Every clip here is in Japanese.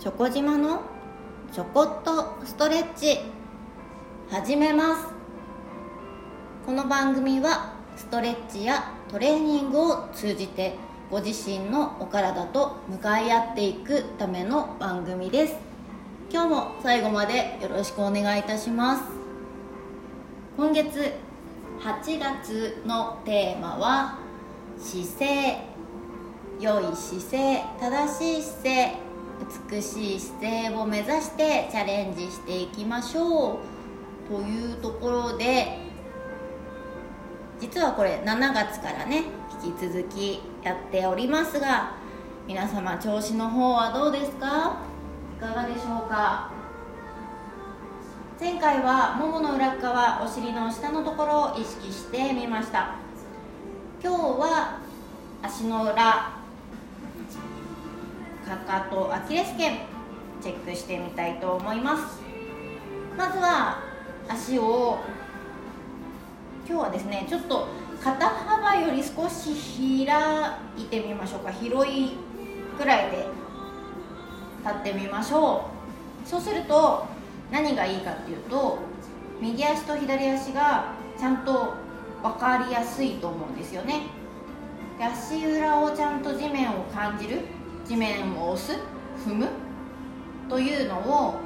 チョコ島のちょこっとストレッチ。始めます。この番組はストレッチやトレーニングを通じてご自身のお体と向かい合っていくための番組です。今日も最後までよろしくお願いいたします。今月8月のテーマは姿勢。良い姿勢正しい姿勢。美しい姿勢を目指してチャレンジしていきましょうというところで実はこれ7月からね引き続きやっておりますが皆様調子の方はどうですか？いかがでしょうか？前回はももの裏側お尻の下のところを意識してみました。今日は足の裏かとアキレス腱チェックしてみたいと思います。まずは足を今日はですねちょっと肩幅より少し開いてみましょうか。広いくらいで立ってみましょう。そうすると何がいいかっていうと右足と左足がちゃんと分かりやすいと思うんですよね。で足裏をちゃんと地面を感じる。地面を押す踏むというのを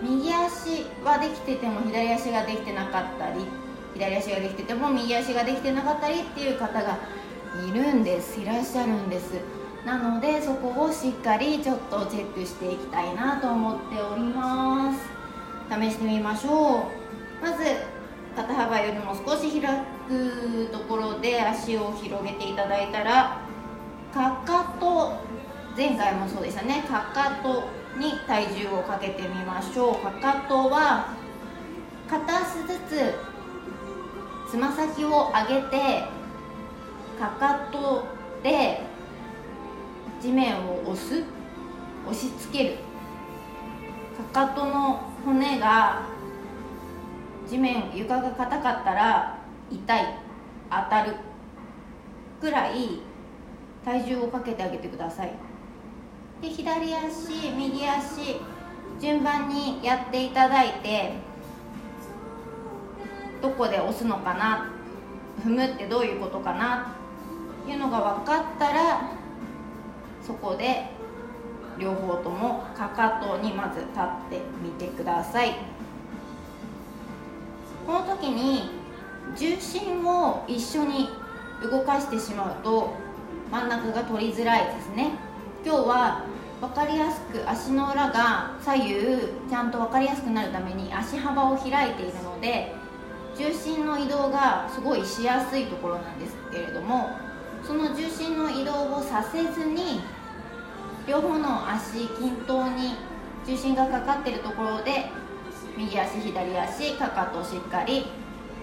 右足はできてても左足ができてなかったり左足ができてても右足ができてなかったりっていう方がいるんですいらっしゃるんです。なのでそこをしっかりちょっとチェックしていきたいなと思っております。試してみましょう。まず肩幅よりも少し開くところで足を広げていただいたらかかと前回もそうでしたね。かかとに体重をかけてみましょう。かかとは片足ずつつま先を上げてかかとで地面を押す。押し付ける。かかとの骨が地面床が硬かったら痛い。当たる。くらい体重をかけてあげてください。で左足右足順番にやっていただいてどこで押すのかな踏むってどういうことかなっていうのが分かったらそこで両方ともかかとにまず立ってみてください。この時に重心を一緒に動かしてしまうと真ん中が取りづらいですね。今日は分かりやすく足の裏が左右ちゃんと分かりやすくなるために足幅を開いているので重心の移動がすごいしやすいところなんですけれどもその重心の移動をさせずに両方の足均等に重心がかかっているところで右足左足かかとをしっかり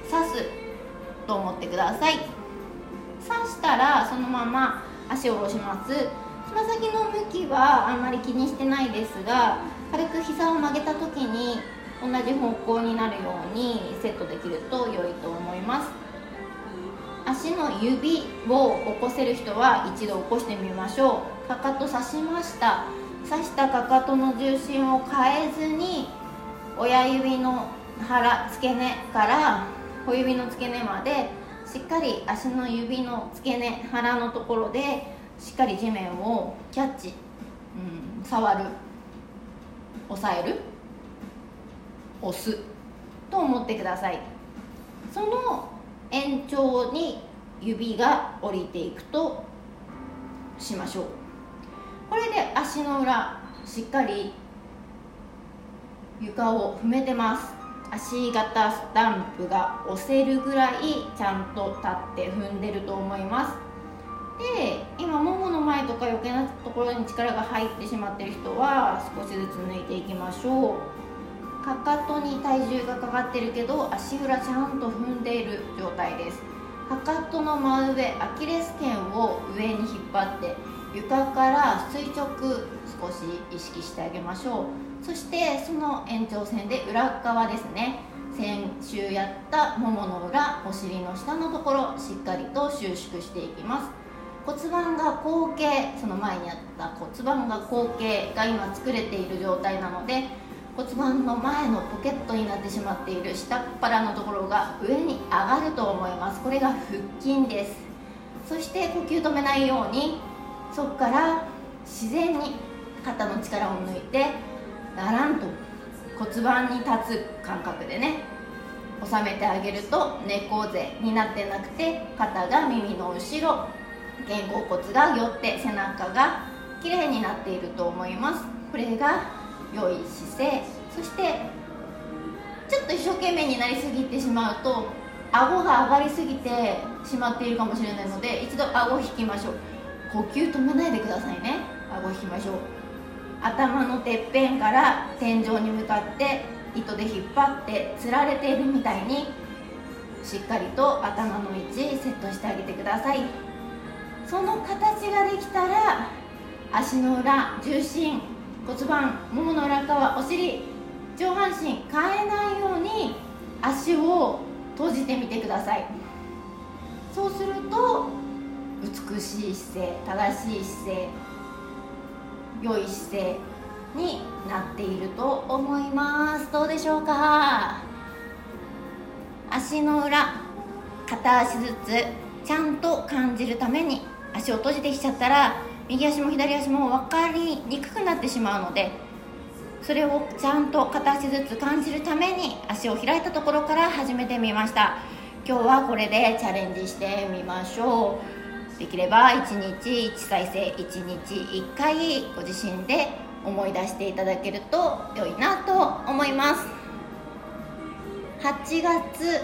刺すと思ってください。刺したらそのまま足を下ろします。つま先の向きはあんまり気にしてないですが軽く膝を曲げた時に同じ方向になるようにセットできると良いと思います。足の指を起こせる人は一度起こしてみましょう。かかと刺しました。刺したかかとの重心を変えずに親指の腹付け根から小指の付け根までしっかり足の指の付け根腹のところでしっかり地面をキャッチ、うん、触る押さえる押すと思ってください。その延長に指が降りていくとしましょう。これで足の裏しっかり床を踏めてます。足型スタンプが押せるぐらいちゃんと立って踏んでると思います。で今ももの前とか余計なところに力が入ってしまってる人は少しずつ抜いていきましょう。かかとに体重がかかってるけど足裏ちゃんと踏んでいる状態です。かかとの真上アキレス腱を上に引っ張って床から垂直少し意識してあげましょう。そしてその延長線で裏側ですね。先週やったももの裏お尻の下のところしっかりと収縮していきます。骨盤が後傾その前にあった骨盤が後傾が今作れている状態なので骨盤の前のポケットになってしまっている下っ腹のところが上に上がると思います。これが腹筋です。そして呼吸止めないようにそこから自然に肩の力を抜いてだらんと骨盤に立つ感覚でね収めてあげると猫背になってなくて肩が耳の後ろ肩甲骨が寄って背中が綺麗になっていると思います。これが良い姿勢。そしてちょっと一生懸命になりすぎてしまうと顎が上がりすぎてしまっているかもしれないので一度顎を引きましょう。呼吸止めないでくださいね。顎引きましょう。頭のてっぺんから天井に向かって糸で引っ張ってつられているみたいにしっかりと頭の位置セットしてあげてください。その形ができたら足の裏重心骨盤ももの裏側お尻上半身変えないように足を閉じてみてください。そうすると美しい姿勢正しい姿勢良い姿勢になっていると思います。どうでしょうか？足の裏片足ずつちゃんと感じるために足を閉じてきちゃったら右足も左足も分かりにくくなってしまうのでそれをちゃんと片足ずつ感じるために足を開いたところから始めてみました。今日はこれでチャレンジしてみましょう。できれば1日1再生1日1回ご自身で思い出していただけると良いなと思います。8月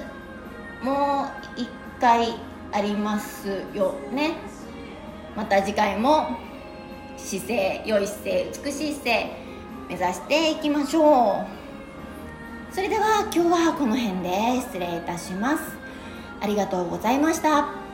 もう1回ありますよね。また次回も姿勢良い姿勢美しい姿勢目指していきましょう。それでは今日はこの辺で失礼いたします。ありがとうございました。